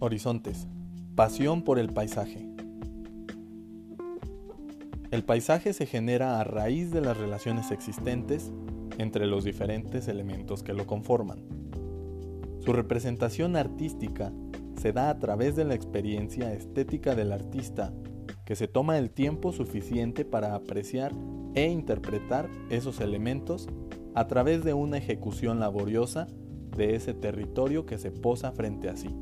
Horizontes. Pasión por el paisaje. El paisaje se genera a raíz de las relaciones existentes entre los diferentes elementos que lo conforman. Su representación artística se da a través de la experiencia estética del artista, que se toma el tiempo suficiente para apreciar e interpretar esos elementos a través de una ejecución laboriosa de ese territorio que se posa frente a sí.